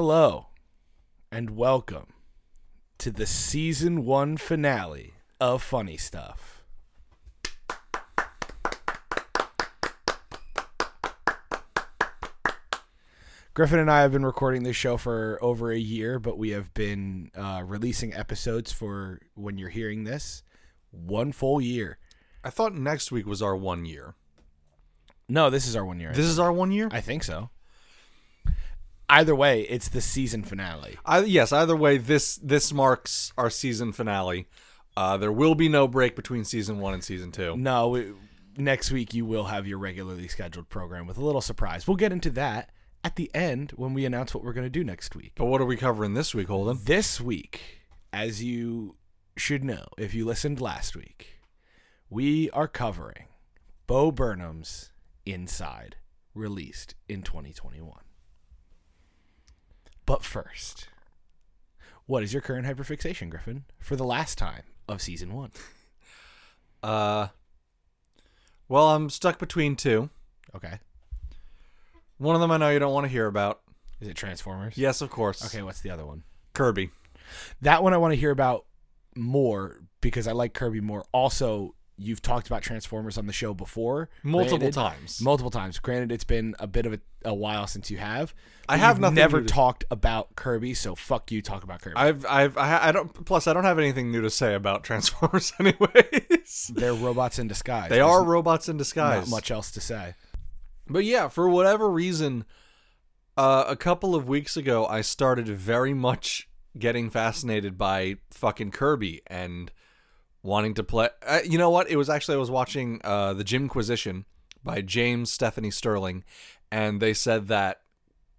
Hello and welcome to the season one finale of Funny Stuff. Griffin and I have been recording this show for over a year, but we have been uh, releasing episodes for when you're hearing this one full year. I thought next week was our one year. No, this is our one year. This is our one year. I think so. Either way, it's the season finale. I, yes. Either way, this this marks our season finale. Uh, there will be no break between season one and season two. No, next week you will have your regularly scheduled program with a little surprise. We'll get into that at the end when we announce what we're going to do next week. But what are we covering this week, Holden? This week, as you should know if you listened last week, we are covering Bo Burnham's Inside, released in 2021. But first, what is your current hyperfixation, Griffin, for the last time of season one? Uh, well, I'm stuck between two. Okay. One of them I know you don't want to hear about. Is it Transformers? Yes, of course. Okay, what's the other one? Kirby. That one I want to hear about more because I like Kirby more. Also, you've talked about Transformers on the show before. Multiple Granted- times. Multiple times. Granted, it's been a bit of a, a while since you have. I have never talked about Kirby, so fuck you. Talk about Kirby. I've I've I, I don't. Plus, I don't have anything new to say about Transformers, anyways. They're robots in disguise. they There's are robots in disguise. Not much else to say. But yeah, for whatever reason, uh, a couple of weeks ago, I started very much getting fascinated by fucking Kirby and wanting to play. Uh, you know what? It was actually I was watching uh, the Jimquisition by James Stephanie Sterling, and they said that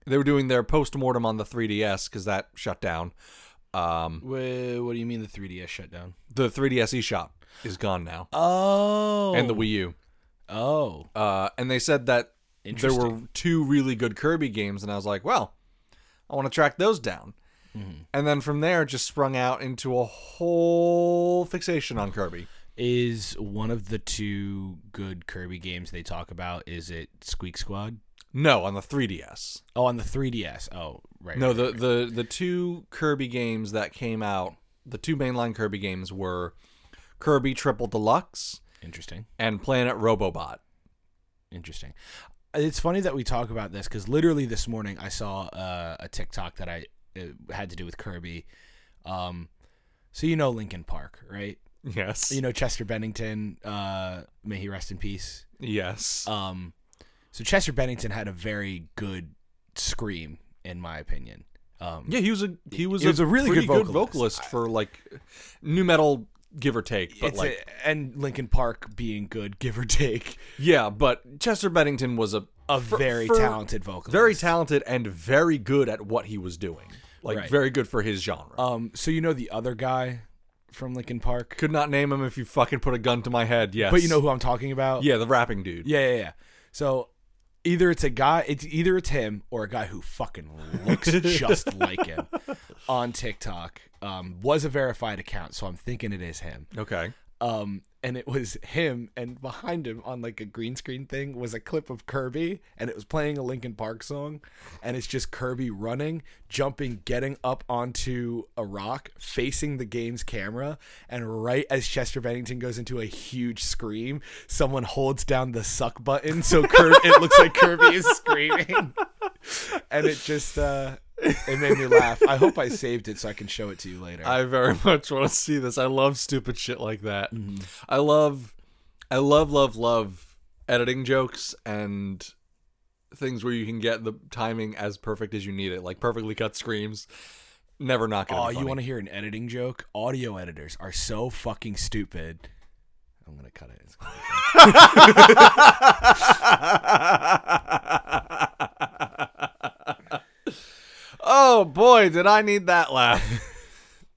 they were doing their post mortem on the 3DS because that shut down. Um, Wha- What do you mean the 3DS shut down? the 3DS eShop is gone now, Oh. and the Wii U. Oh. Uh, and they said that there were two really good Kirby games, and I was like, well, I want to track those down. Mm-hmm. And then from there, just sprung out into a whole fixation on Kirby. Is one of the two good Kirby games they talk about, is it Squeak Squad? No, on the 3DS. Oh, on the 3DS. Oh, right. No, right, the, right. the the two Kirby games that came out, the two mainline Kirby games were Kirby Triple Deluxe Interesting. and Planet Robobot. Interesting. It's funny that we talk about this because literally this morning I saw uh, a TikTok that I it had to do with Kirby. Um, so you know Linkin Park, right? Yes. You know Chester Bennington. Uh, may he rest in peace. yes. Um, so Chester Bennington had a very good scream, in my opinion. Um, yeah, he was a he was, He was a really pretty good vocalist. for like nu metal, give or take. But it's like, a, and Linkin Park being good, give or take, Yeah, but Chester Bennington was a a for- very for- talented vocalist. very talented and very good at what he was doing. Like Right. very good for his genre. Um, so you know the other guy from Linkin Park, Could not name him if you fucking put a gun to my head. Yes, but you know who I'm talking about. yeah, the rapping dude. Yeah, yeah, yeah. So either it's a guy, it's either it's him or a guy who fucking looks just like him on TikTok. Um, was a verified account, so I'm thinking it is him. Okay. Um, and it was him, and behind him on like a green screen thing was a clip of Kirby, and it was playing a Linkin Park song, and it's just Kirby running, jumping, getting up onto a rock, facing the game's camera, and right as Chester Bennington goes into a huge scream, someone holds down the suck button, so Kirby, it looks like Kirby is screaming, and it just uh, it made me laugh. I hope I saved it so I can show it to you later. I very much want to see this. I love stupid shit like that. Mm-hmm. I love, I love, love, love editing jokes and things where you can get the timing as perfect as you need it, like perfectly cut screams. Never not gonna. Oh, you want to hear an editing joke? Audio editors are so fucking stupid. I'm gonna cut it. Oh boy, did I need that laugh.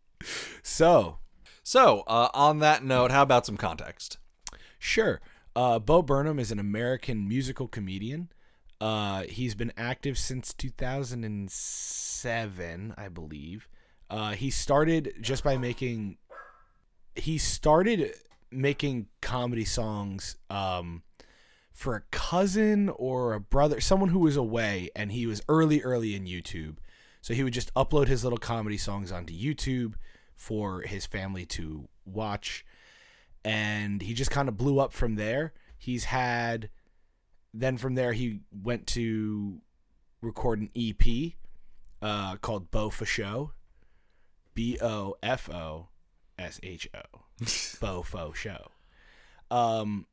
so, so, uh, on that note, how about some context? sure. Uh, Bo Burnham is an American musical comedian. Uh, he's been active since 2007, I believe. Uh, he started just by making. He started making comedy songs um, for a cousin or a brother, someone who was away, and he was early, early in YouTube. So he would just upload his little comedy songs onto YouTube for his family to watch. And he just kind of blew up from there. He's had, then from there, he went to record an EP uh, called Bo fo Sho. B O F O S H O. Bo fo Sho. Um,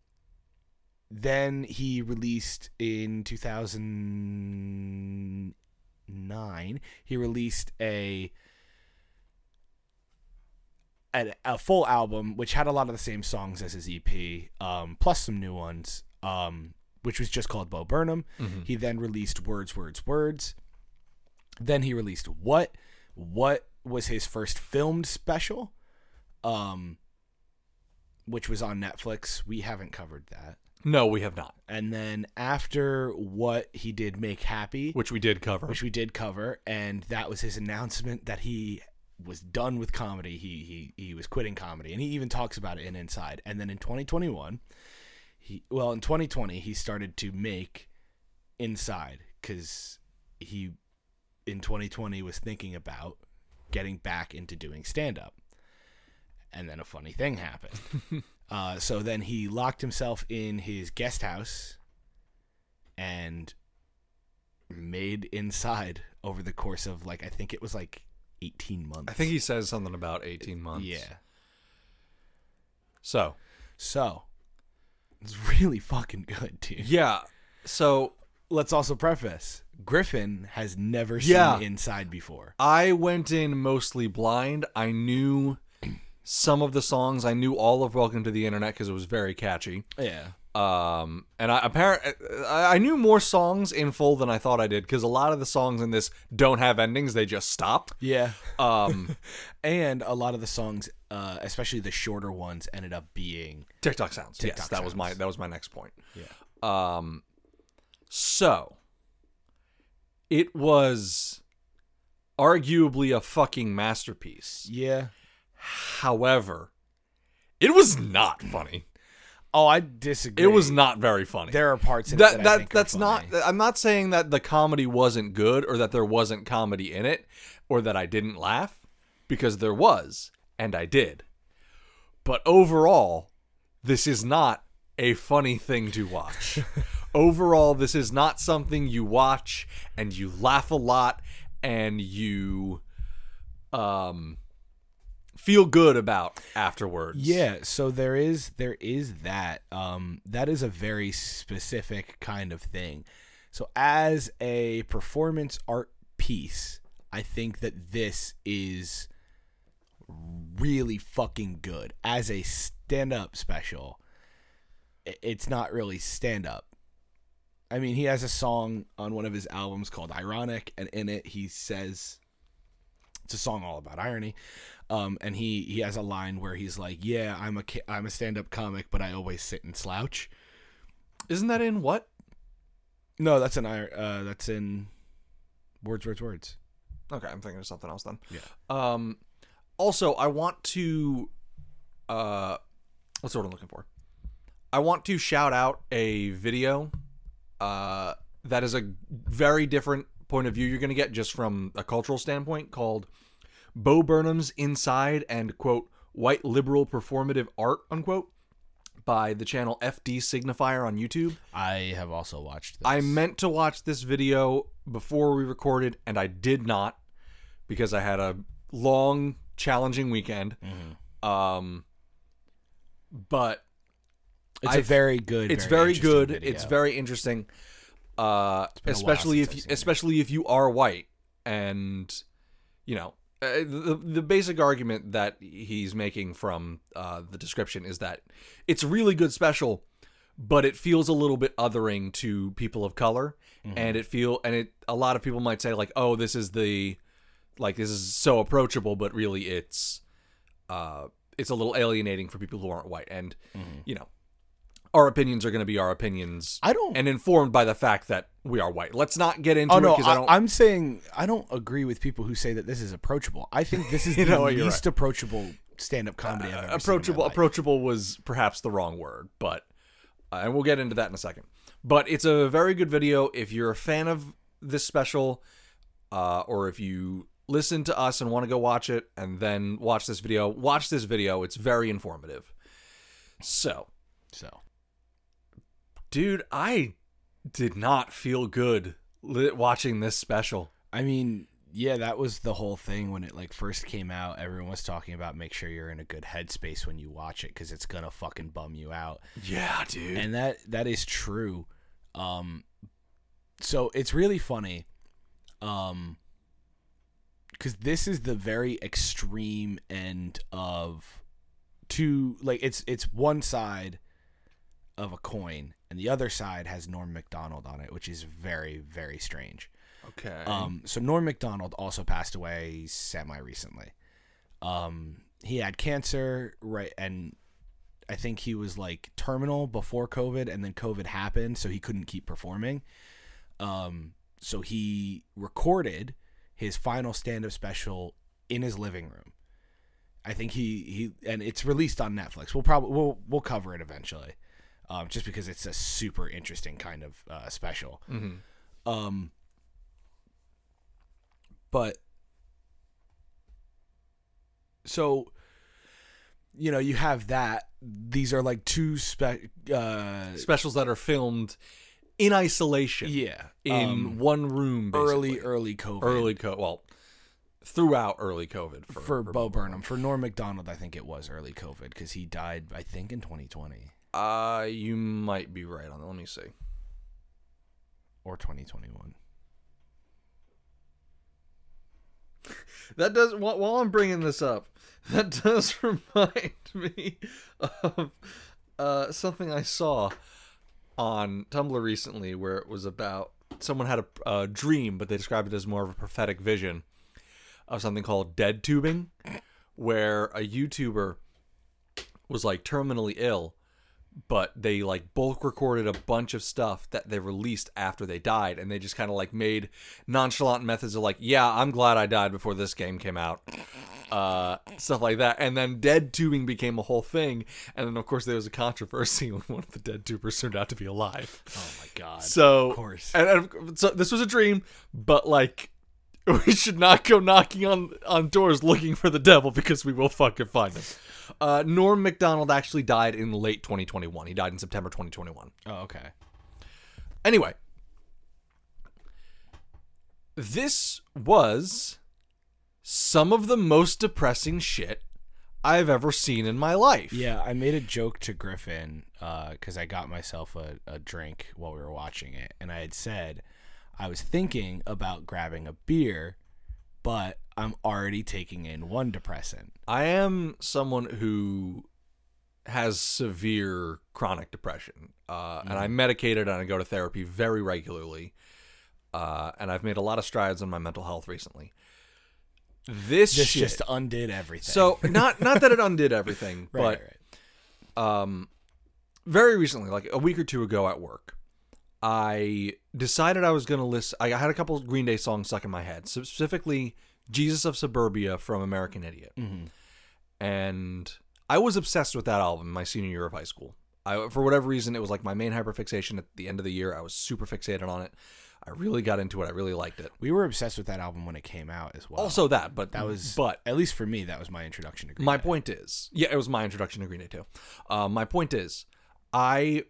then he released in 2009 he released a, a a full album which had a lot of the same songs as his ep um, plus some new ones um, which was just called bo burnham. He then released words words words. Then he released what? What was his first filmed special? Um which was on netflix. We haven't covered that No, we have not, and then after what he did make happy which we did cover. which we did cover and that was his announcement that he was done with comedy. He he he was quitting comedy and he even talks about it in inside. And then in 2021 he well in 2020 he started to make inside cuz he in 2020 was thinking about getting back into doing stand up and then a funny thing happened uh, so then he locked himself in his guest house and made inside over the course of like I think it was like 18 months. I think he says something about 18 months. yeah. So, So it's really fucking good, dude. yeah. So Let's also preface Griffin has never Yeah. seen inside before. I went in mostly blind. I knew some of the songs. I knew all of Welcome to the Internet because it was very catchy. Yeah. Um, and I apparent I knew more songs in full than I thought I did because a lot of the songs in this don't have endings; they just stop. Yeah. Um, And a lot of the songs, uh, especially the shorter ones, ended up being TikTok sounds. yes, TikTok that was my that was my next point. Yeah. Um, so it was arguably a fucking masterpiece. Yeah. However, it was not funny. Oh, I disagree. It was not very funny. There are parts in that it that, that I think are that's not. I'm not saying that the comedy wasn't good or that there wasn't comedy in it or that I didn't laugh because there was and I did. But overall, this is not a funny thing to watch. overall, this is not something you watch and you laugh a lot and you um feel good about afterwards. Yeah, so there is there is that. Um that is a very specific kind of thing. So as a performance art piece, I think that this is really fucking good. As a stand-up special, it's not really stand-up. I mean, he has a song on one of his albums called Ironic and in it he says it's a song all about irony. Um, and he he has a line where he's like, "Yeah, I'm a I'm a stand-up comic, but I always sit and slouch." Isn't that in what? No, that's in uh, that's in words, words, words. Okay, I'm thinking of something else then. Yeah. Um, also, I want to, uh, what's the word I'm looking for? I want to shout out a video, uh, that is a very different point of view you're going to get just from a cultural standpoint called Bo Burnham's Inside and quote White Liberal Performative Art unquote by the channel FD Signifier on YouTube. I have also watched. This. I meant to watch this video before we recorded, and I did not because I had a long, challenging weekend. Um, but it's I- a very good. it's very very good. video. It's very interesting. Uh, been a while especially if you, especially if you are white, and you know. Uh, the the basic argument that he's making from uh, the description is that it's a really good special, but it feels a little bit othering to people of color, Mm-hmm. and it feel and it a lot of people might say like, oh, this is the like this is so approachable, but really it's uh it's a little alienating for people who aren't white, and you know our opinions are going to be our opinions. I don't- and informed by the fact that we are white. Let's not get into Oh it no, because I, don't. I, am saying I don't agree with people who say that this is approachable. I think this is the know least approachable stand-up comedy I've ever seen approachable approachable was perhaps the wrong word but uh, and we'll get into that in a second but it's a very good video if you're a fan of this special uh, or if you listen to us and want to go watch it and then watch this video, watch this video. It's very informative. So, So dude, I did not feel good watching this special. I mean, yeah, that was the whole thing when it like first came out. Everyone was talking about make sure you're in a good headspace when you watch it because it's gonna fucking bum you out. Yeah, dude. and that that is true um so it's really funny um because this is the very extreme end of two like it's it's one side of a coin and the other side has norm macdonald on it which is very very strange okay. um, so Norm Macdonald also passed away semi recently. Um, he had cancer, right, and I think he was like terminal before COVID, and then COVID happened, so he couldn't keep performing. Um, so he recorded his final stand-up special in his living room. I think he he and it's released on Netflix. We'll probably we'll we'll cover it eventually, um, just because it's a super interesting kind of uh, special. Mhm. Um, but so you know you have that. These are like two spe- uh, Specials that are filmed in isolation. yeah In um, one room, early basically. early COVID early co well throughout early COVID for, for, Bo Burnham for Norm Macdonald. I think it was early COVID because he died I think in 2020 Uh, you might be right on that. Let me see. or 2021. That does while, I'm bringing this up, that does remind me of uh, something I saw on Tumblr recently, where it was about someone had a, a dream, but they described it as more of a prophetic vision of something called dead tubing, where a YouTuber was like terminally ill, but they like bulk recorded a bunch of stuff that they released after they died, and they just kind of like made nonchalant methods of like, yeah, I'm glad I died before this game came out, uh, stuff like that. And then dead tubing became a whole thing, and then of course there was a controversy when one of the dead tubers turned out to be alive. Oh my god. So of course. and, and so this was a dream, but like. We should not go knocking on, on doors looking for the devil because we will fucking find him. Uh, Norm Macdonald actually died in late 2021. He died in September 2021. oh okay. Anyway, this was some of the most depressing shit I've ever seen in my life. Yeah, I made a joke to Griffin because I got myself a, a drink while we were watching it, and I had said I was thinking about grabbing a beer, but I'm already taking in one depressant. I am someone who has severe chronic depression, uh, and I'm medicated and I go to therapy very regularly. Uh, and I've made a lot of strides in my mental health recently. This, This shit. just undid everything. so not not that it undid everything, right, but right, right. um, very recently, like a week or two ago at work, I decided I was going to listen. I had a couple of Green Day songs stuck in my head, specifically Jesus of Suburbia from American Idiot. Mhm. And I was obsessed with that album my senior year of high school. I, for whatever reason, it was like my main hyperfixation at the end of the year. I was super fixated on it. I really got into it. I really liked it. We were obsessed with that album when it came out as well. Also, that, but that was, but at least for me, that was my introduction to Green Day. My Day. point is, yeah, it was my introduction to Green Day too. Uh, my point is, I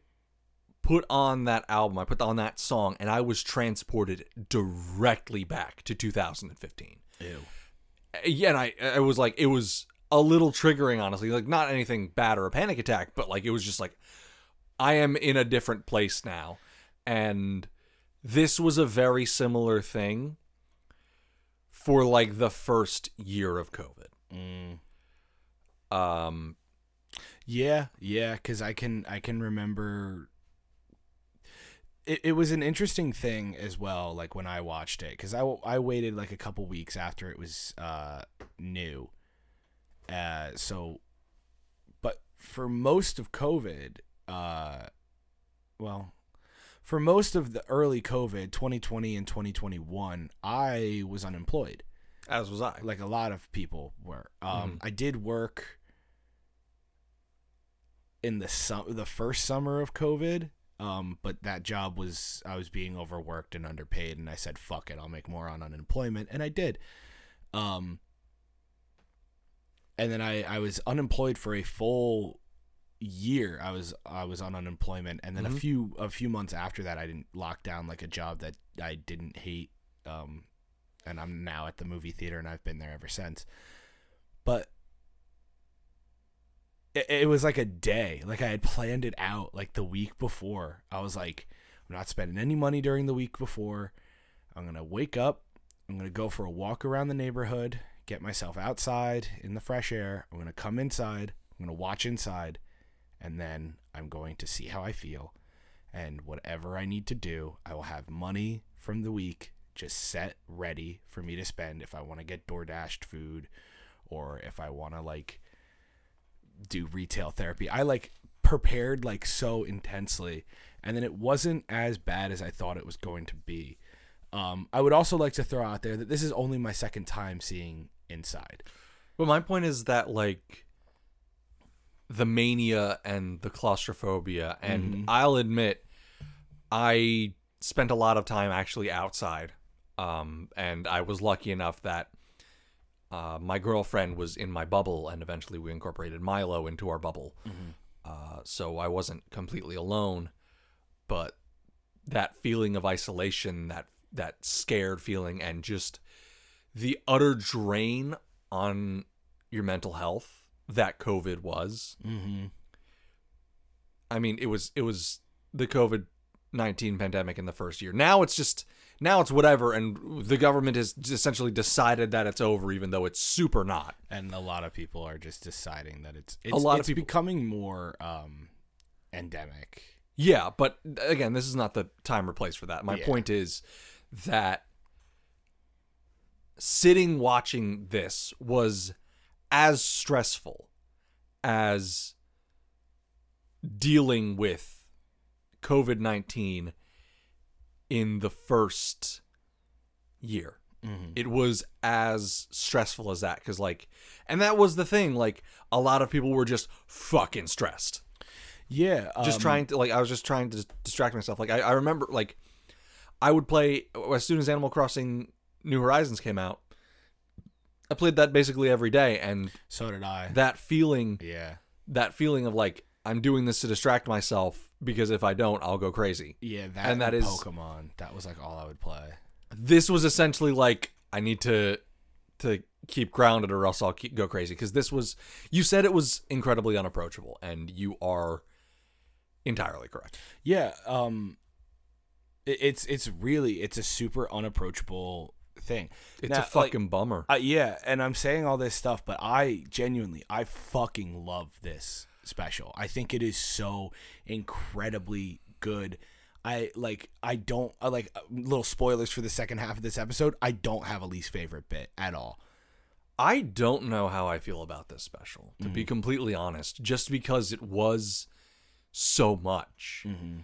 put on that album, I put on that song, and I was transported directly back to 2015. Ew. Yeah, and I, I was like, it was a little triggering, honestly. Like, not anything bad or a panic attack, but like, it was just like, I am in a different place now, and this was a very similar thing for like the first year of COVID. Mm. Um, Yeah, yeah, because I can I can remember. It, it was an interesting thing as well. Like when I watched it, because I, I waited like a couple weeks after it was uh, new. Uh, so, but for most of COVID, uh, well, for most of the early COVID, 2020 and 2021, I was unemployed as was I. like a lot of people were. Um, I did work in the sum the first summer of COVID. Um, but that job was I was being overworked and underpaid, and I said, "Fuck it, I'll make more on unemployment," and I did. Um, and then I I was unemployed for a full year. I was I was on unemployment, and then a Mhm. few a few months after that, I didn't lock down like a job that I didn't hate. Um, and I'm now at the movie theater, and I've been there ever since. But it, it was like a day. Like I had planned it out like the week before. I was like, I'm not spending any money during the week before. I'm gonna wake up. I'm gonna go for a walk around the neighborhood, get myself outside in the fresh air. I'm gonna come inside. I'm gonna watch inside, and then I'm going to see how I feel. And whatever I need to do, I will have money from the week just set ready for me to spend if I want to get DoorDashed food or if I want to like do retail therapy. I like prepared like so intensely and then it wasn't as bad as I thought it was going to be. Um, I would also like to throw out there that this is only my second time seeing Inside. But my point is that like the mania and the claustrophobia, and Mhm. I'll admit, I spent a lot of time actually outside, um, and I was lucky enough that uh, my girlfriend was in my bubble, and eventually we incorporated Milo into our bubble, uh, so I wasn't completely alone. But that feeling of isolation, that that scared feeling, and just the utter drain on your mental health that COVID was. Mm-hmm. I mean, it was it was the COVID nineteen pandemic in the first year. Now it's just now it's whatever, and the government has essentially decided that it's over, even though it's super not. And a lot of people are just deciding that it's, it's A lot of it's people- becoming more um, endemic. Yeah, but again, this is not the time or place for that. My Yeah. point is that sitting watching this was as stressful as dealing with COVID 19 in the first year. Mm-hmm. It was as stressful as that because, like, and that was the thing. Like, a lot of people were just fucking stressed Yeah, just um, trying to like I was just trying to distract myself. Like I, I remember like I would play as soon as Animal Crossing New Horizons came out. I played that basically every day, and So did I. that feeling, yeah, that feeling of like I'm doing this to distract myself because if I don't, I'll go crazy. yeah, that And that is- Pokemon. That was like all I would play. This was essentially like I need to to keep grounded or else I'll keep, go crazy because this was you said it was incredibly unapproachable, and you are entirely correct. Yeah, um, it, it's it's really it's a super unapproachable thing. It's Now, a fucking bummer. Uh, yeah, and I'm saying all this stuff, but I genuinely, I fucking love this special. I think it is so incredibly good. I like. I don't. I like uh, little spoilers for the second half of this episode. I don't have a least favorite bit at all. I don't know how I feel about this special, to Mm. be completely honest, just because it was so much. Mm-hmm.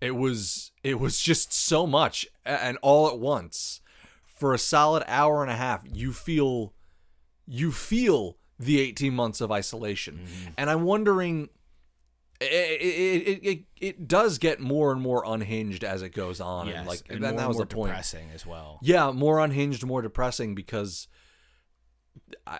It was it was just so much and all at once. For a solid hour and a half, you feel you feel the 18 months of isolation. Mm-hmm. And I'm wondering it, it, it, it, it does get more and more unhinged as it goes on Yes, and like and that, more that and was more the point. depressing as well. Yeah, more unhinged, more depressing because I,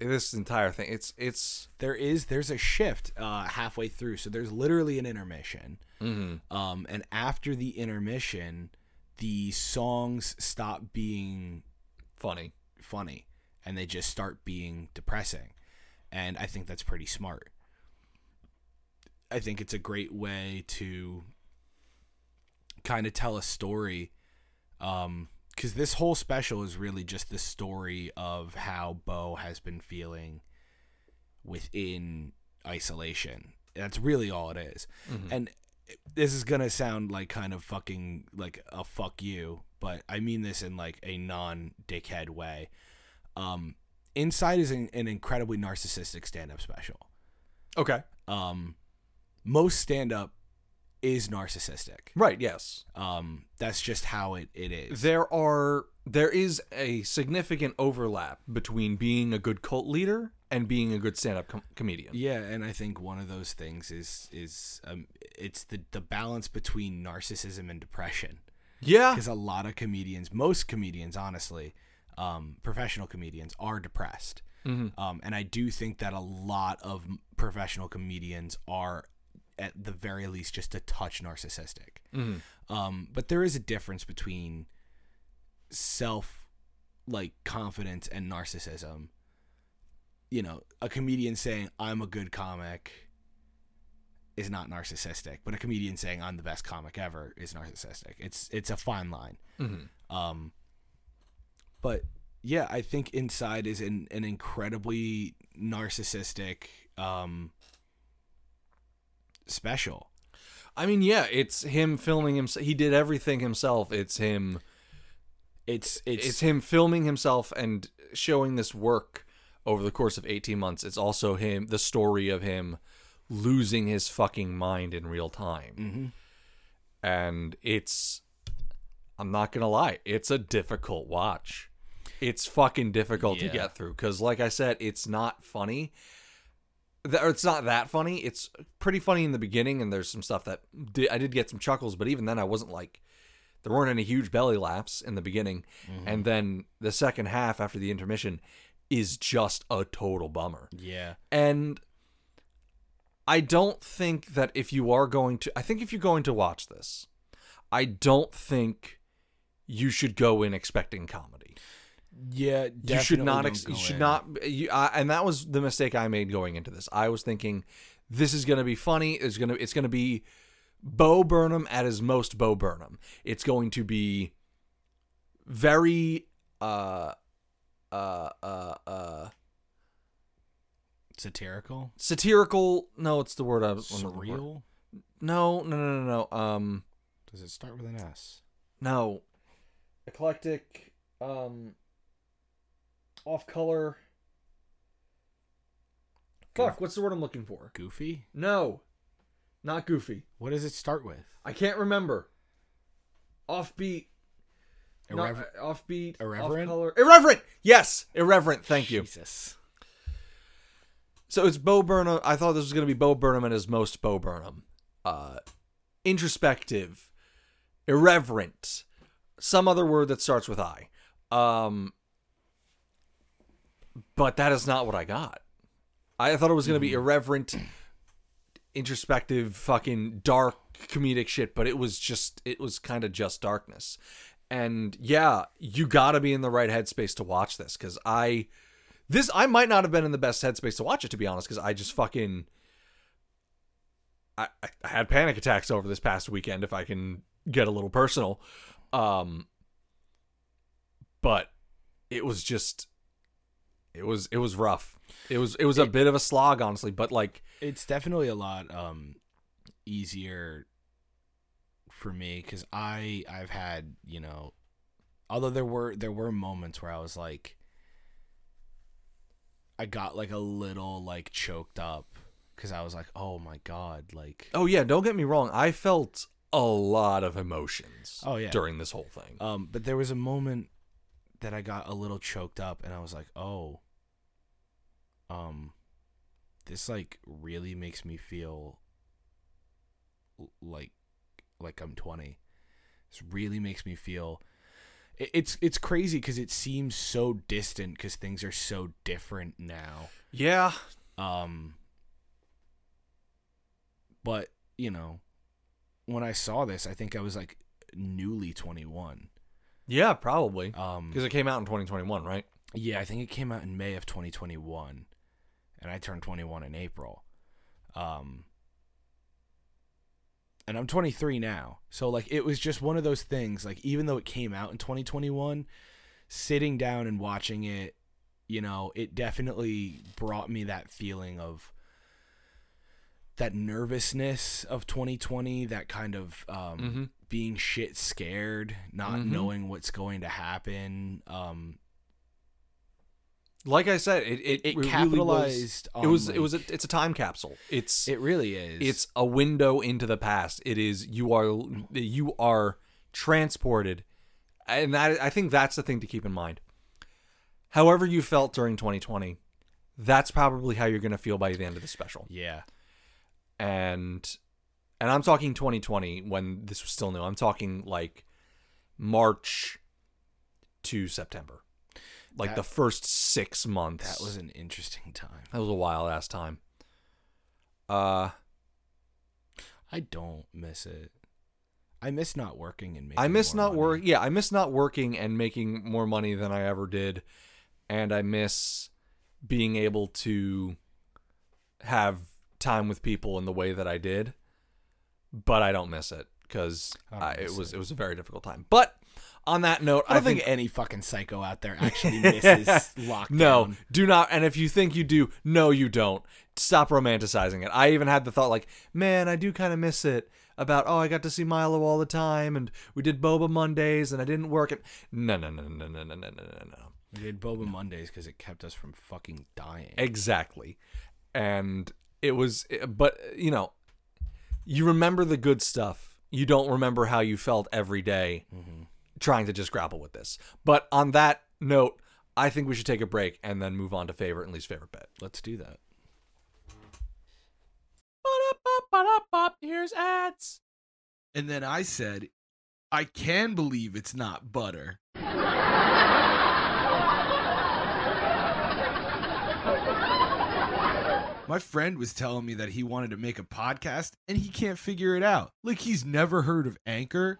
this entire thing it's it's There is there's a shift uh, halfway through, so there's literally an intermission. mm-hmm. Um, and after the intermission, the songs stop being funny. funny and they just start being depressing. And I think that's pretty smart. I think it's a great way to kind of tell a story. Um, because this whole special is really just the story of how Bo has been feeling within isolation. That's really all it is. Mhm. And this is gonna sound like kind of fucking like a fuck you, but I mean this in like a non dickhead way. Um, Inside is an, an incredibly narcissistic stand up special. Okay. Um, most stand up is narcissistic. Right. Yes. Um, that's just how it, it is. There are there is a significant overlap between being a good cult leader and being a good stand-up com- comedian. Yeah, and I think one of those things is is um, it's the the balance between narcissism and depression. Yeah. Because a lot of comedians, most comedians, honestly, um, professional comedians, are depressed. Um, and I do think that a lot of professional comedians are, at the very least, just a touch narcissistic. Um, but there is a difference between self, like confidence, and narcissism. You know, a comedian saying "I'm a good comic" is not narcissistic, but a comedian saying "I'm the best comic ever" is narcissistic. It's it's a fine line. Um, but yeah, I think Inside is an, an incredibly narcissistic um, special. I mean, yeah, it's him filming himself. He did everything himself. It's him. It's it's, It's him filming himself and showing this work over the course of 18 months. It's also him, the story of him losing his fucking mind in real time. And it's, I'm not going to lie, it's a difficult watch. It's fucking difficult to get through because, like I said, it's not funny. Th- it's not that funny. It's pretty funny in the beginning, and there's some stuff that di- I did get some chuckles, but even then, I wasn't like there weren't any huge belly laughs in the beginning, mm-hmm. and then the second half after the intermission is just a total bummer. yeah. And I don't think that if you are going to, I think if you're going to watch this, I don't think you should go in expecting comedy Yeah, you should not ex- you should in. not you, I, and that was the mistake i made going into this i was thinking this is going to be funny it's going to it's going to be bo burnham at his most bo burnham it's going to be very uh uh uh uh satirical, satirical no it's the word i was surreal. no no no no no um Does it start with an S? no eclectic um off color fuck what's the word i'm looking for Goofy. No, not goofy. What does it start with? I can't remember. Offbeat. not- Irrever- offbeat. Irreverent? Off-color. Irreverent. Yes, irreverent. Thank you. Jesus. So it's Bo Burnham. I thought this was going to be Bo Burnham at his most Bo Burnham. Uh, introspective, irreverent, some other word that starts with I. Um, but that is not what I got. I thought it was going to be irreverent, introspective, fucking dark comedic shit, but it was just, it was kind of just darkness. And yeah, you got to be in the right headspace to watch this because I this I might not have been in the best headspace to watch it to be honest because I just fucking I, I I had panic attacks over this past weekend if I can get a little personal um but it was just it was it was rough it was it was a bit of a slog honestly but like It's definitely a lot um easier for me because I I've had you know, although there were there were moments where I was like, I got like a little like choked up because I was like, oh my god, like oh yeah don't get me wrong I felt a lot of emotions Oh, yeah. during this whole thing Um, but there was a moment that I got a little choked up, and I was like, "Oh, um, this like really makes me feel like like I'm 20. This really makes me feel." It's it's crazy because it seems so distant because things are so different now. yeah Um, but you know, when I saw this, I think I was like newly 21. yeah probably Um, because it came out in 2021 right Yeah, I think it came out in May of 2021, and I turned 21 in April. Um, and I'm 23 now, so like it was just one of those things. Like even though it came out in 2021, sitting down and watching it, you know, it definitely brought me that feeling of that nervousness of 2020, that kind of um, Mhm. being shit scared, not Mhm. knowing what's going to happen. Um, like I said, it it, it really capitalized Was, on, it was it was a, it's a time capsule. It's It really is. it's a window into the past. It is you are you are transported, and that I think that's the thing to keep in mind. However you felt during 2020, that's probably how you're going to feel by the end of the special. Yeah. And and I'm talking 2020 when this was still new. I'm talking like March to September. Like That- the first 6 months. That was an interesting time. that was a wild ass time. Uh I don't miss it. I miss not working and making I miss more not money. work. Yeah, I miss not working and making more money than I ever did, and I miss being able to have time with people in the way that I did. But I don't miss it because it was it. it was a very difficult time. But on that note, I don't think, any fucking psycho out there actually misses lockdown. no, do not. And if you think you do, no, you don't. Stop romanticizing it. I even had the thought, like, man, I do kind of miss it. About oh, I got to see Milo all the time, and we did Boba Mondays, and I didn't work it. No, no, no, no, no, no, no, no, no, no. We did Boba Mondays because it kept us from fucking dying. Exactly. And it was, but you know, you remember the good stuff. You don't remember how you felt every day mm-hmm. Trying to just grapple with this. But on that note, I think we should take a break and then move on to favorite and least favorite bit. Let's do that. Here's ads. And then I said, I can believe it's not butter. My friend was telling me that he wanted to make a podcast and he can't figure it out. Like he's never heard of Anchor.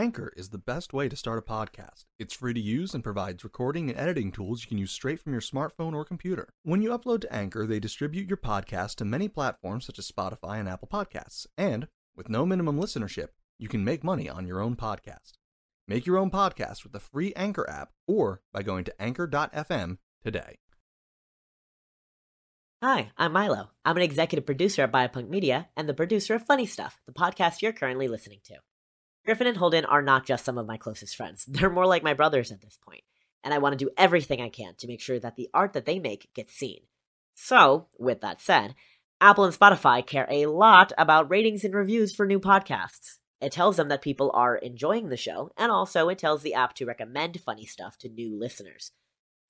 Anchor is the best way to start a podcast. It's free to use and provides recording and editing tools you can use straight from your smartphone or computer. When you upload to Anchor, they distribute your podcast to many platforms such as Spotify and Apple Podcasts. And with no minimum listenership, you can make money on your own podcast. Make your own podcast with the free Anchor app or by going to anchor.fm today. Hi, I'm Milo. I'm an executive producer at Biopunk Media and the producer of Funny Stuff, the podcast you're currently listening to. Griffin and Holden are not just some of my closest friends, they're more like my brothers at this point, and I want to do everything I can to make sure that the art that they make gets seen. So, with that said, Apple and Spotify care a lot about ratings and reviews for new podcasts. It tells them that people are enjoying the show, and also it tells the app to recommend funny stuff to new listeners.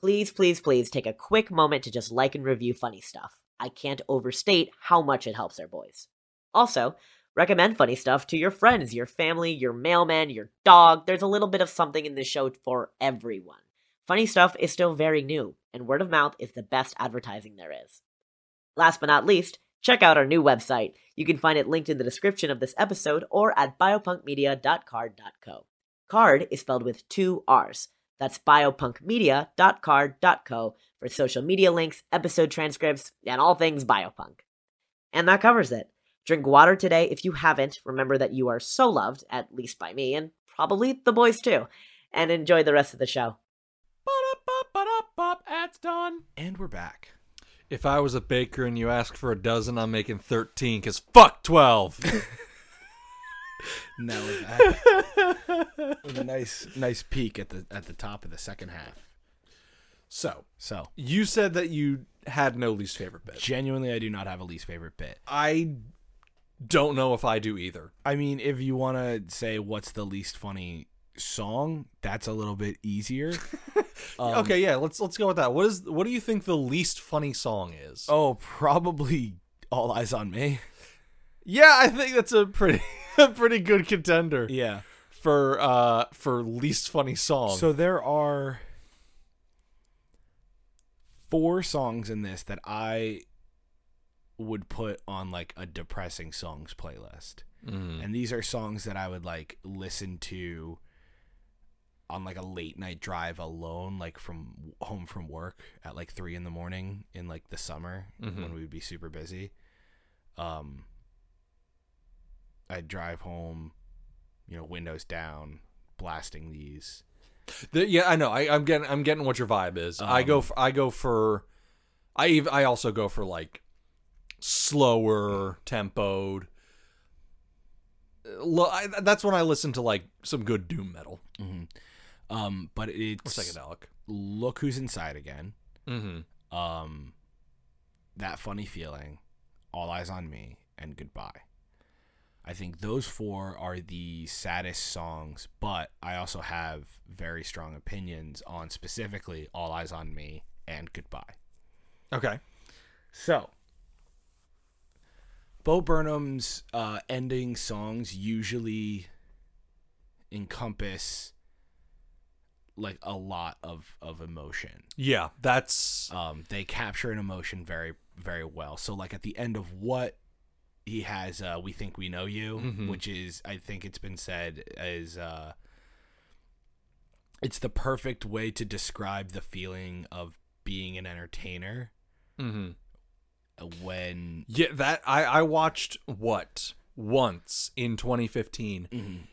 Please, please, please take a quick moment to just like and review funny stuff. I can't overstate how much it helps our boys. Also, recommend funny stuff to your friends, your family, your mailman, your dog. There's a little bit of something in this show for everyone. Funny stuff is still very new, and word of mouth is the best advertising there is. Last but not least, check out our new website. You can find it linked in the description of this episode or at biopunkmedia.carrd.co. Carrd is spelled with two R's. That's biopunkmedia.carrd.co for social media links, episode transcripts, and all things biopunk. And that covers it. Drink water today if you haven't. Remember that you are so loved, at least by me, and probably the boys too. And enjoy the rest of the show. Ads done. And we're back. If I was a baker and you asked for a dozen, I'm making 13 because fuck 12. Now we're back. With a nice, nice peak at the at the top of the second half. so, So you said that you had no least favorite bit. genuinely, I do not have a least favorite bit. I don't know if I do either. I mean, if you want to say what's the least funny song, that's a little bit easier. Um, okay, yeah, let's let's go with that. What is what do you think the least funny song is? Oh, probably All Eyes on Me. yeah, I think that's a pretty a pretty good contender Yeah. for uh for least funny song. So there are four songs in this that I would put on like a depressing songs playlist. Mhm. And these are songs that I would like listen to on like a late night drive alone, like from home from work at like three in the morning in like the summer Mhm. when we'd be super busy. Um, I'd drive home, you know, windows down, blasting these. The- yeah, I know. I, I'm getting I'm getting what your vibe is. I go Um, for I go for I I also go for like slower tempoed. Lo- I, that's when I listen to like some good doom metal hmm Um, but or it's psychedelic. look who's inside again. Mm-hmm. Um, that funny feeling, all eyes on me, and goodbye. I think those four are the saddest songs, but I also have very strong opinions on specifically All Eyes on Me and Goodbye. Okay. So, Bo Burnham's uh, ending songs usually encompass like a lot of of emotion. Yeah, that's Um, they capture an emotion very very well. So, like at the end of what he has, uh, "We Think We Know You," Mhm. which is I think it's been said as uh, it's the perfect way to describe the feeling of being an entertainer hmm when yeah. That I I watched what once in 2015.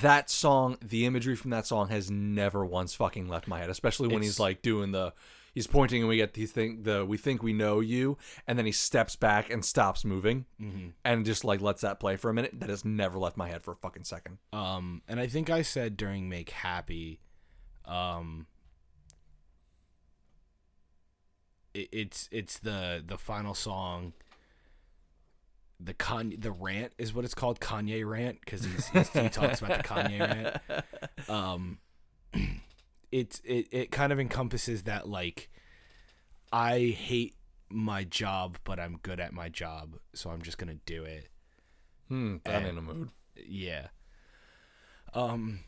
that song, the imagery from that song has never once fucking left my head. Especially when It's- he's like doing the, he's pointing and we get the think the we think we know you, and then he steps back and stops moving, Mhm. and just like lets that play for a minute. That has never left my head for a fucking second. Um, and I think I said during Make Happy, um, it, it's it's the the final song. The Kanye, the rant is what it's called, Kanye rant, because he's, he's he talks about the Kanye rant. Um, it's it it kind of encompasses that like, I hate my job, but I'm good at my job, so I'm just gonna do it. Hmm, I'm in a mood. Yeah. Um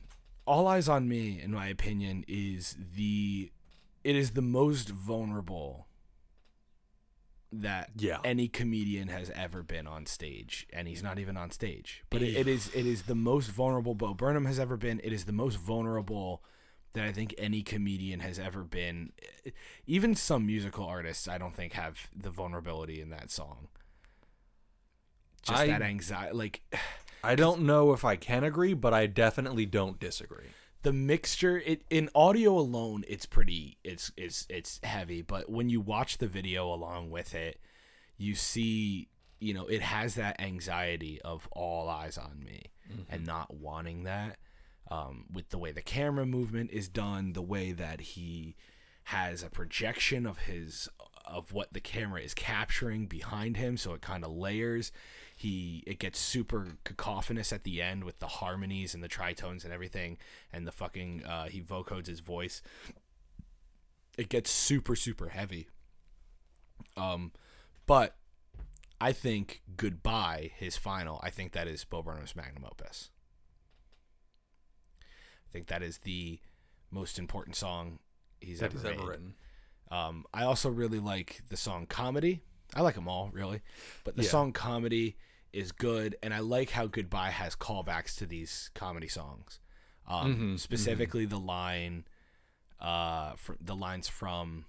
All Eyes on Me in my opinion is the it is the most vulnerable that Yeah. any comedian has ever been on stage and he's not even on stage. But it, it is it is the most vulnerable Bo Burnham has ever been. It is the most vulnerable that I think any comedian has ever been. Even some musical artists I don't think have the vulnerability in that song. Just I- that anxiety like I don't know if I can agree, but I definitely don't disagree. The mixture it in audio alone it's pretty it's it's it's heavy but when you watch the video along with it you see you know it has that anxiety of all eyes on me and not wanting that um, with the way the camera movement is done the way that he has a projection of his of what the camera is capturing behind him so it kind of layers. He it gets super cacophonous at the end with the harmonies and the tritones and everything and the fucking uh, he vocodes his voice. It gets super super heavy. Um but i think goodbye his final. I think that is bo burnham's magnum opus. I think that is the most important song he's ever, he's ever written. Um, I also really like the song Comedy. I like them all, really. But the Yeah. song Comedy is good, and I like how Goodbye has callbacks to these comedy songs. Um, Mhm, specifically, the line, uh, fr- the lines from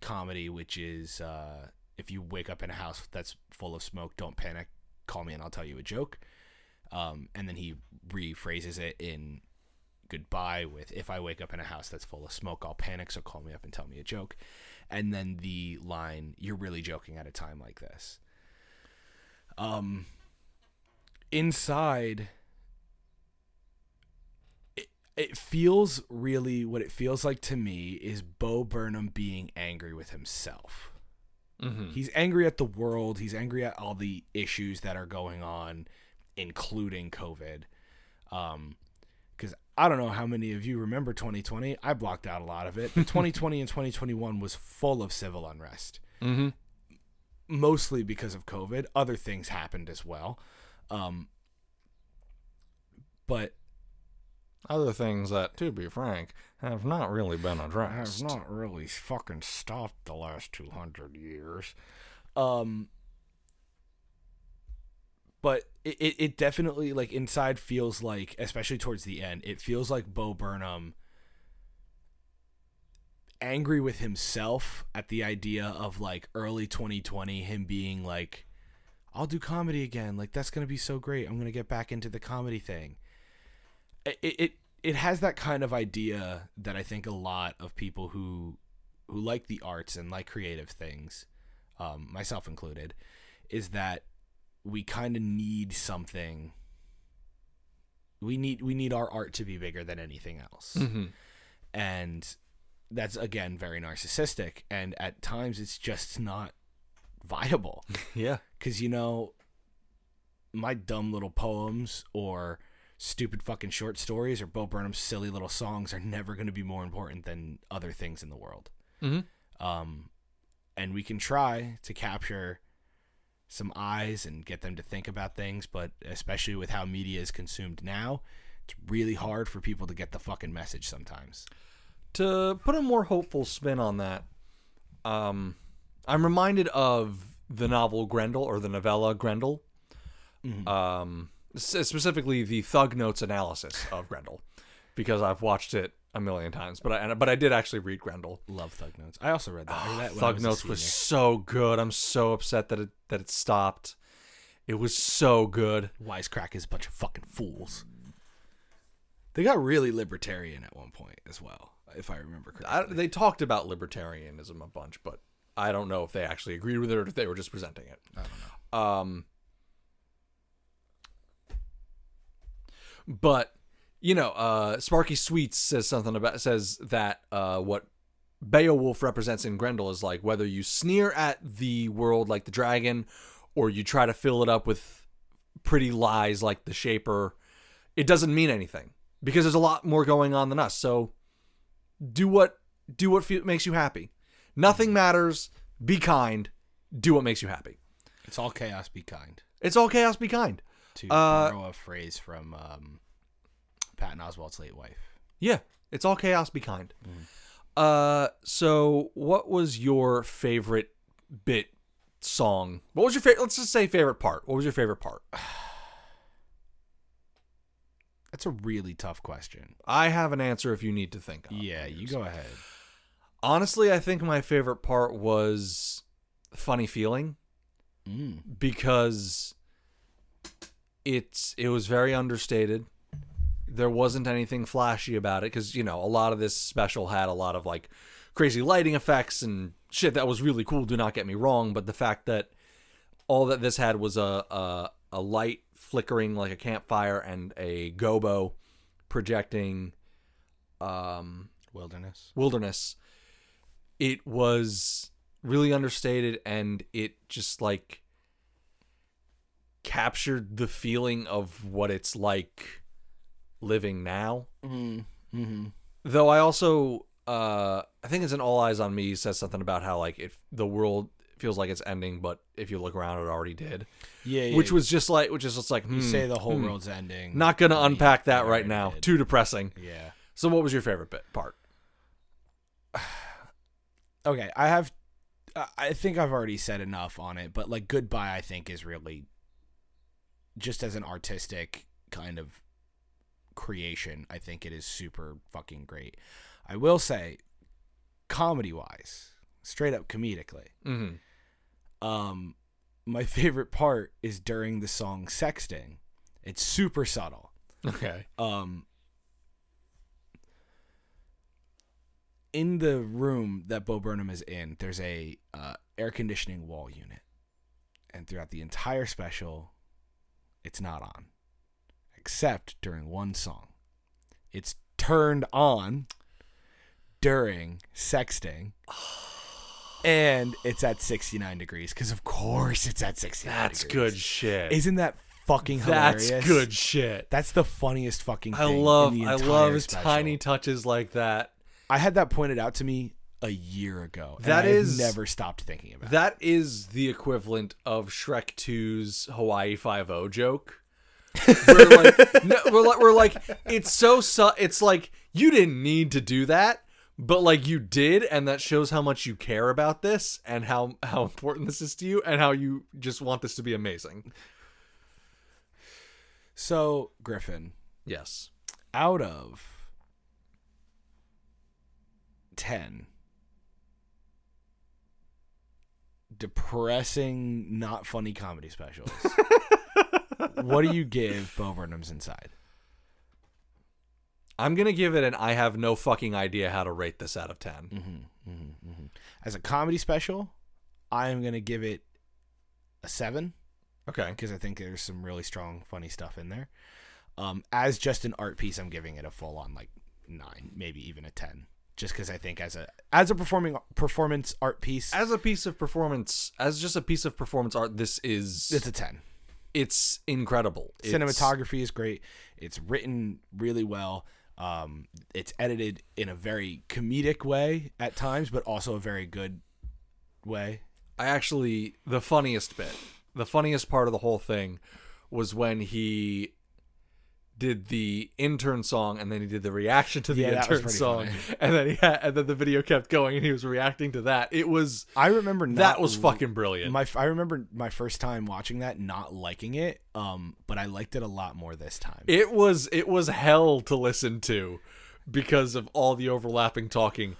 Comedy, which is, uh, if you wake up in a house that's full of smoke, don't panic. Call me and I'll tell you a joke. Um, and then he rephrases it in goodbye with if I wake up in a house that's full of smoke, I'll panic, so call me up and tell me a joke. And then the line, you're really joking at a time like this. Um inside it, it feels really what it feels like to me is Bo Burnham being angry with himself. Mm-hmm. He's angry at the world. He's angry at all the issues that are going on, including COVID. Um, I don't know how many of you remember 2020. I blocked out a lot of it. But 2020 and 2021 was full of civil unrest, Mm-hmm. mostly because of COVID. Other things happened as well. Um, but Other things that, to be frank, have not really been addressed. have not really fucking stopped the last 200 years. Um, but it, it, it definitely, like, inside feels like, especially towards the end, it feels like Bo Burnham angry with himself at the idea of, like, early 2020, him being like, I'll do comedy again. Like, that's going to be so great. I'm going to get back into the comedy thing. It, it, it has that kind of idea that I think a lot of people who who like the arts and like creative things, um, myself included, is that we kind of need something. We need we need our art to be bigger than anything else, Mm-hmm. and that's again very narcissistic. And at times, it's just not viable Yeah. because you know my dumb little poems or stupid fucking short stories or Bo Burnham's silly little songs are never going to be more important than other things in the world. Mhm. Um, and we can try to capture some eyes and get them to think about things, but especially with how media is consumed now, it's really hard for people to get the fucking message sometimes. to put a more hopeful spin on that, um, I'm reminded of the novel Grendel or the novella Grendel, um, specifically the Thug Notes analysis of Grendel, because I've watched it a million times. But I and- but I did actually read Grendel. Love Thug Notes. I also read that. I read that I Thug was Notes was so good. I'm so upset that it that it stopped. It was so good. Wisecrack is a bunch of fucking fools. They got really libertarian at one point as well, if I remember I, correctly. they talked about libertarianism a bunch, but I don't know if they actually agreed with it or if they were just presenting it. I don't know. Um, but you know, uh, Sparky Sweets says something about says that uh, what Beowulf represents in Grendel is like whether you sneer at the world like the dragon, or you try to fill it up with pretty lies like the Shaper. It doesn't mean anything because there's a lot more going on than us. So do what do what fe- makes you happy. Nothing matters. Be kind. Do what makes you happy. It's all chaos. Be kind. It's all chaos. Be kind. To Uh, borrow a phrase from um, Patton Oswalt's late wife. Yeah, it's all chaos. Be kind. Uh, so what was your favorite bit song? What was your favorite? Let's just say favorite part. What was your favorite part? That's a really tough question. I have an answer if you need to think. of Yeah, you go ahead. Honestly, I think my favorite part was funny feeling Mm. because it's it was very understated. There wasn't anything flashy about it because you know a lot of this special had a lot of like crazy lighting effects and shit that was really cool. Do not get me wrong, but the fact that all that this had was a a, a light flickering like a campfire and a gobo projecting um Wilderness. wilderness it was really understated and it just like captured the feeling of what it's like living now Mm. Mm-hmm. though i also uh i think it's an all eyes on me says something about how like if the world feels like it's ending but if you look around it already did Yeah, yeah. which was just like which is just like you hmm, say the whole hmm. world's ending. not gonna Yeah, unpack that right now did. too depressing Yeah. so what was your favorite bit part Okay, I have. I think I've already said enough on it, but like goodbye, I think is really just as an artistic kind of creation. I think it is super fucking great. I will say, comedy wise, straight up comedically, mm-hmm. um, my favorite part is during the song "Sexting." It's super subtle. okay um in the room that Bo Burnham is in, there's a uh, air conditioning wall unit, and throughout the entire special, it's not on, except during one song. It's turned on during sexting, and it's at 69 degrees because, of course, it's at 69. that's degrees. good shit Isn't that fucking hilarious? That's good shit. That's the funniest fucking I thing. love in the I entire love special. tiny touches like that. I had that pointed out to me a year ago. and That I have is- never stopped thinking about. it. That is the equivalent of Shrek 2's Hawaii Five O joke. We're like, no, we're like, we're like, it's so su- It's like you didn't need to do that, but like you did, and that shows how much you care about this and how how important this is to you, and how you just want this to be amazing. So Griffin, Yes. out of ten depressing, not funny comedy specials, what do you give Bo Burnham's Inside? I'm gonna give it an I have no fucking idea how to rate this out of 10 Mm-hmm, mm-hmm, mm-hmm. As a comedy special, I am gonna give it a seven. Okay. because I think there's some really strong, funny stuff in there. Um, as just an art piece, I'm giving it a full on like nine, maybe even a ten, just because I think as a as a performing performance art piece, As a piece of performance, as just a piece of performance art, this is it's a ten. It's incredible. It's- Cinematography is great. It's written really well. Um, it's edited in a very comedic way at times, but also a very good way. I actually the funniest bit, the funniest part of the whole thing was when he did the intern song and then he did the reaction to the Yeah, intern song funny. and then he had, and then the video kept going and he was reacting to that. It was I remember not that was fucking brilliant. My I remember my first time watching that, not liking it, um, but I liked it a lot more this time. It was it was hell to listen to because of all the overlapping talking.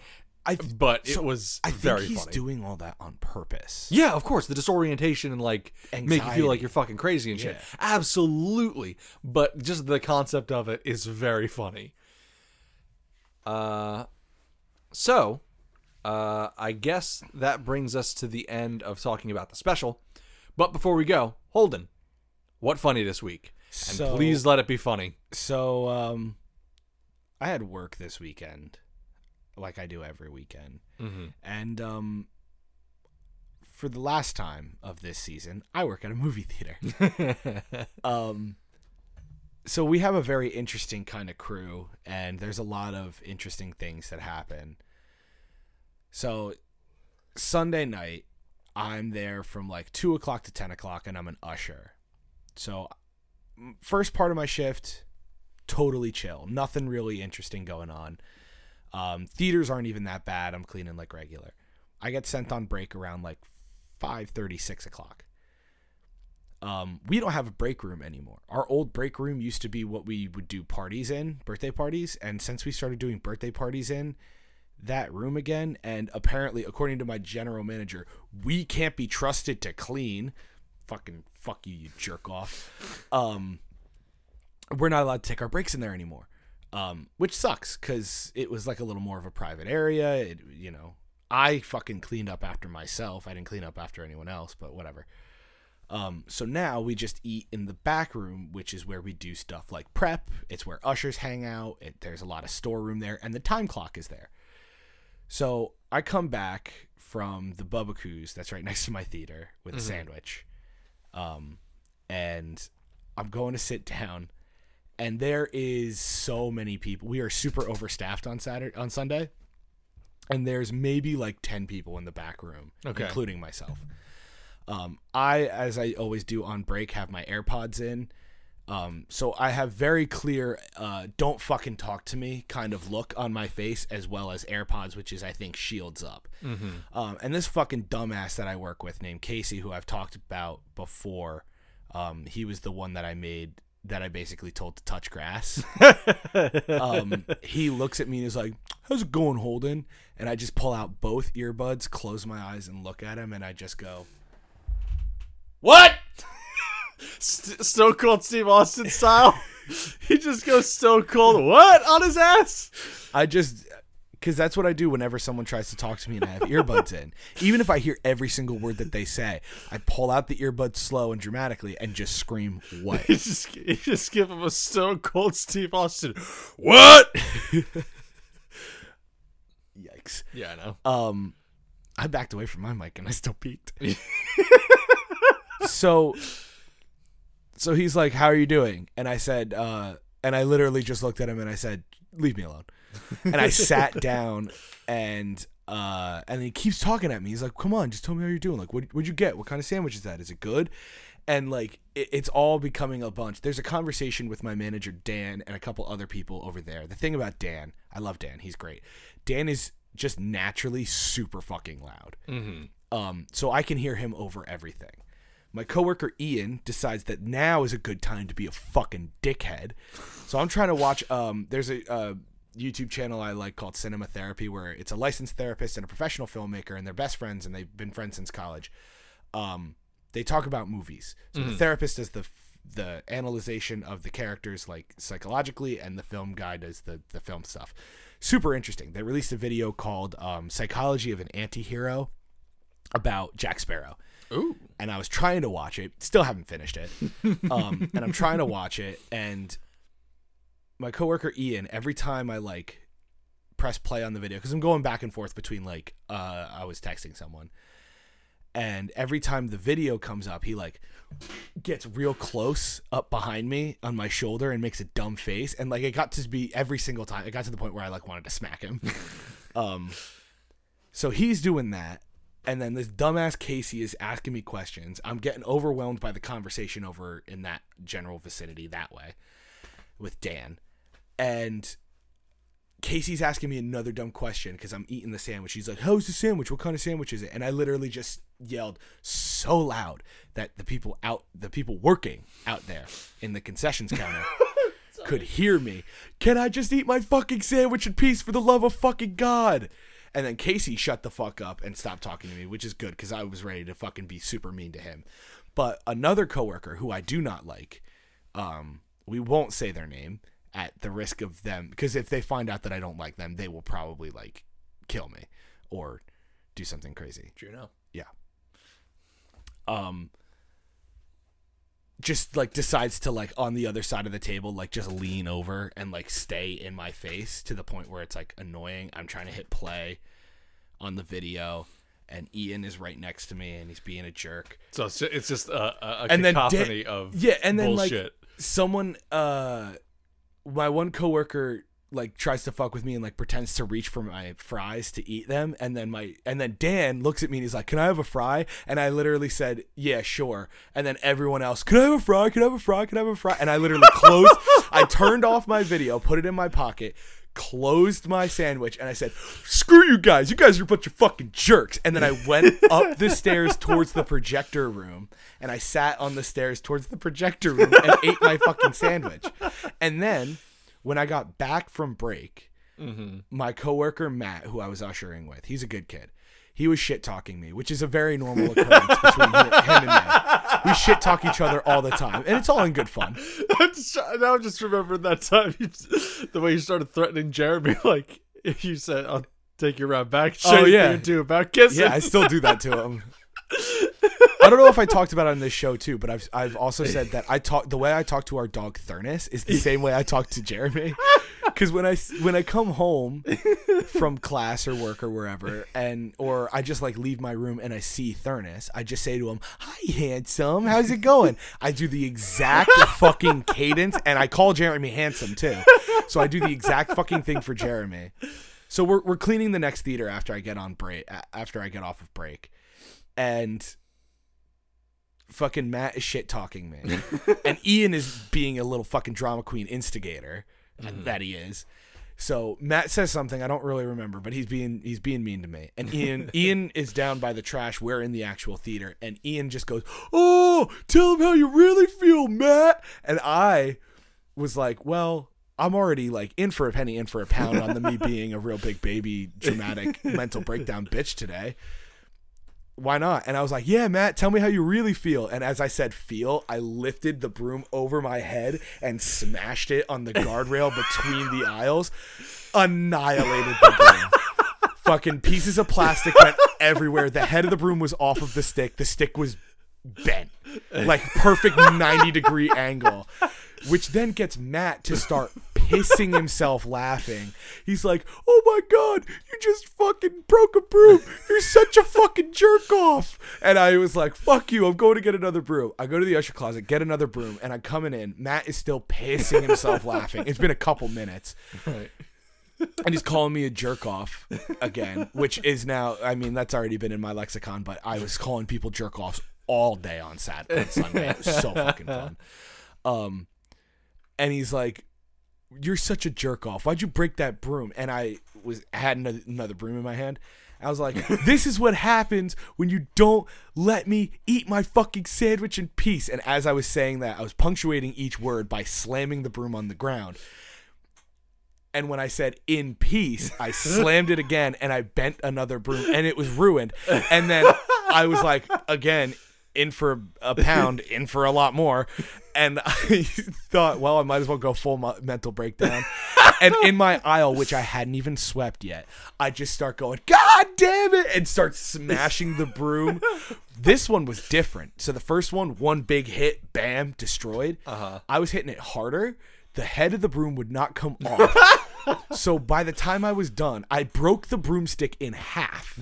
I but it so was I think very he's funny. doing all that on purpose. yeah, of course, the disorientation and like make you feel like you're fucking crazy and shit. Yeah. Absolutely. But just the concept of it is very funny. Uh so uh I guess that brings us to the end of talking about the special. But before we go, Holden, what funny this week? And So- please let it be funny. So, um, I had work this weekend, like I do every weekend, Mm-hmm. and um, for the last time of this season, I work at a movie theater. um, so we have a very interesting kind of crew, and there's a lot of interesting things that happen. So, Sunday night, I'm there from like two o'clock to ten o'clock, and I'm an usher. So, first part of my shift, totally chill. Nothing really interesting going on. Um, theaters aren't even that bad. I'm cleaning like regular. I get sent on break around like 5:30, 6 o'clock. Um, we don't have a break room anymore. Our old break room used to be what we would do parties in, birthday parties, and since we started doing birthday parties in that room again, and apparently, according to my general manager, we can't be trusted to clean. Fucking fuck you, you jerk off. Um, we're not allowed to take our breaks in there anymore, um, which sucks because it was like a little more of a private area. It, you know, I fucking cleaned up after myself. I didn't clean up after anyone else, but whatever. Um, so now we just eat in the back room, which is where we do stuff like prep. It's where ushers hang out. It, there's a lot of storeroom there, and the time clock is there. So I come back from the Bubba that's right next to my theater with a sandwich, um, and I'm going to sit down, and there is so many people. We are super overstaffed on Saturday on Sunday, and there's maybe like ten people in the back room, Okay. including myself. Um, I, as I always do on break, have my AirPods in. Um, so I have very clear, uh, don't fucking talk to me kind of look on my face, as well as AirPods, which is, I think, shields up. Um, and this fucking dumbass that I work with named Casey, who I've talked about before, um, he was the one that I made that I basically told to touch grass. um, he looks at me and is like, How's it going, Holden? And I just pull out both earbuds, close my eyes, and look at him, and I just go, What? St- Stone Cold Steve Austin style. he just goes Stone Cold. What on his ass? I just because that's what I do whenever someone tries to talk to me and I have earbuds in. Even if I hear every single word that they say, I pull out the earbuds slow and dramatically and just scream "What?" He just he just give him a Stone Cold Steve Austin. What? Yikes! Yeah, I know. Um, I backed away from my mic and I still peeked. so, so he's like, "How are you doing?" And I said, uh, and I literally just looked at him and I said, "Leave me alone." And I sat down and uh, and he keeps talking at me. He's like, "Come on, just tell me how you're doing. Like, what what'd you get? What kind of sandwich is that? Is it good?" And like, it, it's all becoming a bunch. There's a conversation with my manager Dan and a couple other people over there. The thing about Dan, I love Dan. He's great. Dan is just naturally super fucking loud. Um, so I can hear him over everything. My coworker Ian decides that now is a good time to be a fucking dickhead. So I'm trying to watch. Um, there's a uh, YouTube channel I like called Cinema Therapy, where it's a licensed therapist and a professional filmmaker, and they're best friends, and they've been friends since college. Um, they talk about movies. So the therapist does the the analyzation of the characters like psychologically, and the film guy does the the film stuff. Super interesting. They released a video called um, "Psychology of an Antihero" about Jack Sparrow. Ooh. and I was trying to watch it. Still haven't finished it. Um, and I'm trying to watch it, and my coworker Ian, every time I like press play on the video, because I'm going back and forth between like uh, I was texting someone, and every time the video comes up, he like gets real close up behind me on my shoulder and makes a dumb face and like it got to be every single time it got to the point where I like wanted to smack him. um so he's doing that and then this dumbass Casey is asking me questions. I'm getting overwhelmed by the conversation over in that general vicinity that way with Dan. And Casey's asking me another dumb question because I'm eating the sandwich. He's like, How's the sandwich? What kind of sandwich is it? And I literally just yelled so loud that the people out the people working out there in the concessions counter could hear me. Can I just eat my fucking sandwich in peace for the love of fucking God? And then Casey shut the fuck up and stopped talking to me, which is good because I was ready to fucking be super mean to him. But another coworker who I do not like, um, we won't say their name at the risk of them because if they find out that I don't like them, they will probably like kill me or do something crazy. Juno. Yeah. Um just like decides to like on the other side of the table like just lean over and like stay in my face to the point where it's like annoying. I'm trying to hit play on the video and Ian is right next to me and he's being a jerk. So it's just, it's just a, a, a And then Dan- cacophony of Yeah, and then like bullshit. someone uh my one coworker like tries to fuck with me and like pretends to reach for my fries to eat them and then my and then Dan looks at me and he's like, "Can I have a fry?" And I literally said, "Yeah, sure." And then everyone else, "Can I have a fry? Can I have a fry? Can I have a fry?" And I literally closed I turned off my video, put it in my pocket, closed my sandwich and I said, "Screw you guys. You guys are a bunch of fucking jerks." And then I went up the stairs towards the projector room and I sat on the stairs towards the projector room and ate my fucking sandwich. And then when I got back from break, mm-hmm. my coworker Matt, who I was ushering with, he's a good kid. He was shit talking me, which is a very normal occurrence between him and me. We shit talk each other all the time, and it's all in good fun. I'm just, now I just remembered that time, you, the way you started threatening Jeremy, like if you said, "I'll take you around back," Oh, yeah. you do about kissing. Yeah, I still do that to him. I don't know if I talked about it on this show too, but I've I've also said that I talk the way I talk to our dog Thurnis is the same way I talk to Jeremy. Because when I when I come home from class or work or wherever, and or I just like leave my room and I see Thurnis, I just say to him, "Hi, handsome, how's it going?" I do the exact fucking cadence, and I call Jeremy handsome too. So I do the exact fucking thing for Jeremy. So we're we're cleaning the next theater after I get on break after I get off of break, and fucking Matt is shit talking me, and Ian is being a little fucking drama queen instigator uh, mm-hmm. that he is. So Matt says something I don't really remember, but he's being he's being mean to me. And Ian Ian is down by the trash. We're in the actual theater, and Ian just goes, "Oh, tell him how you really feel, Matt." And I was like, "Well, I'm already like in for a penny, in for a pound on the me being a real big baby, dramatic mental breakdown bitch today." Why not? And I was like, yeah, Matt, tell me how you really feel. And as I said, feel, I lifted the broom over my head and smashed it on the guardrail between the aisles, annihilated the broom. Fucking pieces of plastic went everywhere. The head of the broom was off of the stick. The stick was bent, like perfect 90 degree angle, which then gets Matt to start pissing himself laughing. He's like, "Oh my god, you just fucking broke a broom. You're such a fucking jerk off." And I was like, "Fuck you. I'm going to get another broom." I go to the usher closet, get another broom, and I'm coming in. Matt is still pissing himself laughing. It's been a couple minutes. Right. And he's calling me a jerk off again, which is now, I mean, that's already been in my lexicon, but I was calling people jerk offs all day on Saturday and Sunday. It was so fucking fun. Um, and he's like, "You're such a jerk off. Why'd you break that broom?" And I was had another, another broom in my hand. I was like, "This is what happens when you don't let me eat my fucking sandwich in peace." And as I was saying that, I was punctuating each word by slamming the broom on the ground. And when I said in peace, I slammed it again and I bent another broom and it was ruined. And then I was like, again, in for a pound, in for a lot more. And I thought, well, I might as well go full mo- mental breakdown. And in my aisle, which I hadn't even swept yet, I just start going, God damn it, and start smashing the broom. This one was different. So the first one, one big hit, bam, destroyed. Uh-huh. I was hitting it harder. The head of the broom would not come off. so by the time I was done, I broke the broomstick in half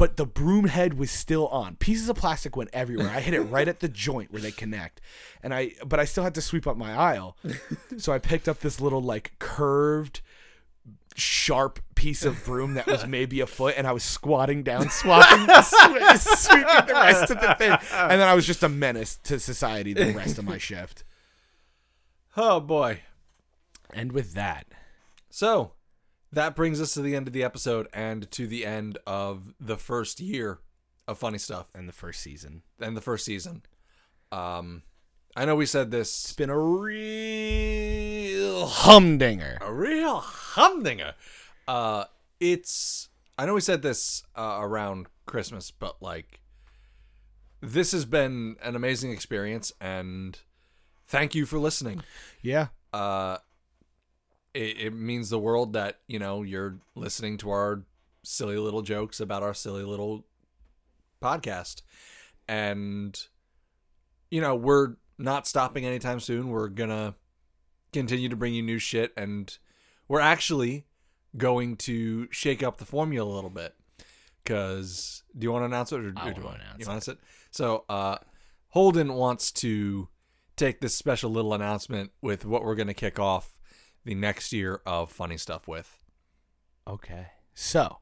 but the broom head was still on. Pieces of plastic went everywhere. I hit it right at the joint where they connect, and I but I still had to sweep up my aisle, so I picked up this little like curved. Sharp piece of broom that was maybe a foot, and I was squatting down, swapping, swe- sweeping the rest of the thing, and then I was just a menace to society the rest of my shift. Oh boy. And with that, So that brings us to the end of the episode and to the end of the first year of funny stuff and the first season, and the first season. Um, I know we said this it's been a real humdinger. a real humdinger. Uh, it's I know we said this uh, around Christmas, but like this has been an amazing experience, and thank you for listening. Yeah, uh it, it means the world that you know you're listening to our silly little jokes about our silly little podcast. And you know we're not stopping anytime soon. We're gonna continue to bring you new shit. And we're actually going to shake up the formula a little bit. Because do you want to announce it or, I or do wanna I- announce you it. so uh holden wants to take this special little announcement with what we're going to kick off the next year of funny stuff with. Okay. So,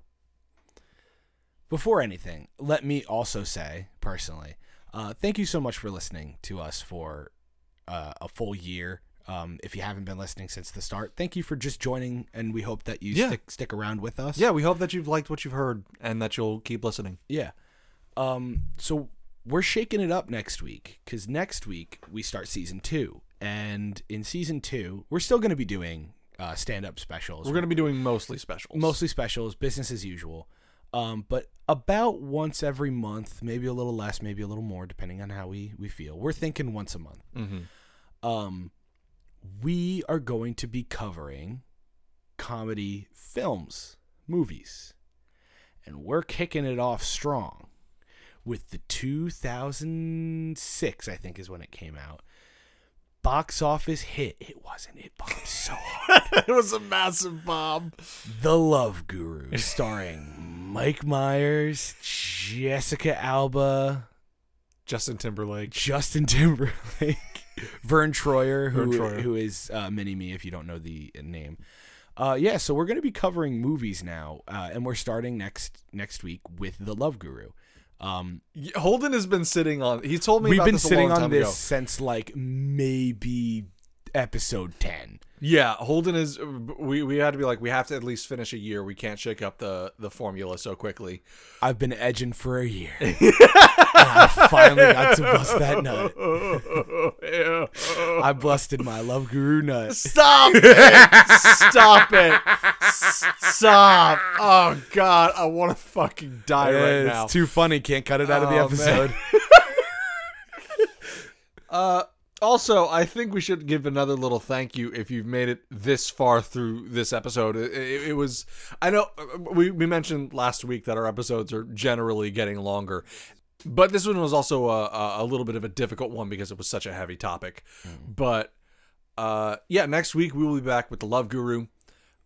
before anything, let me also say personally, uh, thank you so much for listening to us for uh, a full year. Um, if you haven't been listening since the start, thank you for just joining, and we hope that you Yeah. stick stick around with us. Yeah, we hope that you've liked what you've heard and that you'll keep listening. Yeah. Um, so we're shaking it up next week because next week we start season two, and in season two we're still going to be doing uh, stand up specials. We're going to be doing mostly specials. mostly specials, business as usual. Um, but about once every month, maybe a little less, maybe a little more, depending on how we we feel. We're thinking once a month. hmm Um, we are going to be covering comedy films, movies, and we're kicking it off strong with the 2006, I think, is when it came out. Box office hit. It wasn't. It bombed so hard. it was a massive bomb. The Love Guru, starring Mike Myers, Jessica Alba, Justin Timberlake. Justin Timberlake, Verne Troyer, who Verne Troyer. who is uh, Mini Me if you don't know the name. Uh, yeah, so we're going to be covering movies now, uh, and we're starting next next week with The Love Guru. Um, Holden has been sitting on. He told me we've about been sitting on time this ago. since like maybe episode ten. Yeah, Holden is. We we had to be like we have to at least finish a year. We can't shake up the the formula so quickly. I've been edging for a year. and I finally got to bust that nut. I busted my Love Guru nut. Stop it! Stop it! Stop! Oh God, I want to fucking die right it's now. It's too funny. Can't cut it out of the Oh, episode. Uh, also, I think we should give another little thank you if you've made it this far through this episode. It, it, it was, I know uh, we, we mentioned last week that our episodes are generally getting longer, but this one was also a, a, a little bit of a difficult one because it was such a heavy topic. But uh, yeah, next week we will be back with the Love Guru.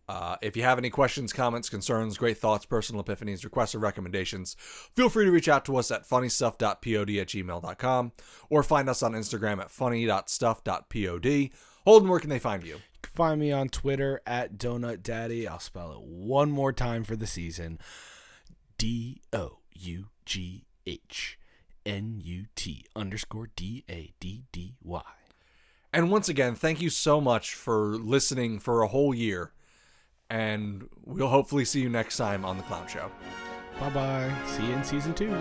Uh, if you have any questions, comments, concerns, great thoughts, personal epiphanies, requests, or recommendations, feel free to reach out to us at funnystuff.pod at gmail.com or find us on Instagram at funny.stuff.pod. Holden, where can they find you? you Find me on Twitter at Donut Daddy. I'll spell it one more time for the season. D O U G H N U T underscore D A D D Y. And once again, thank you so much for listening for a whole year. And we'll hopefully see you next time on The Clown Show. Bye bye. See you in season two.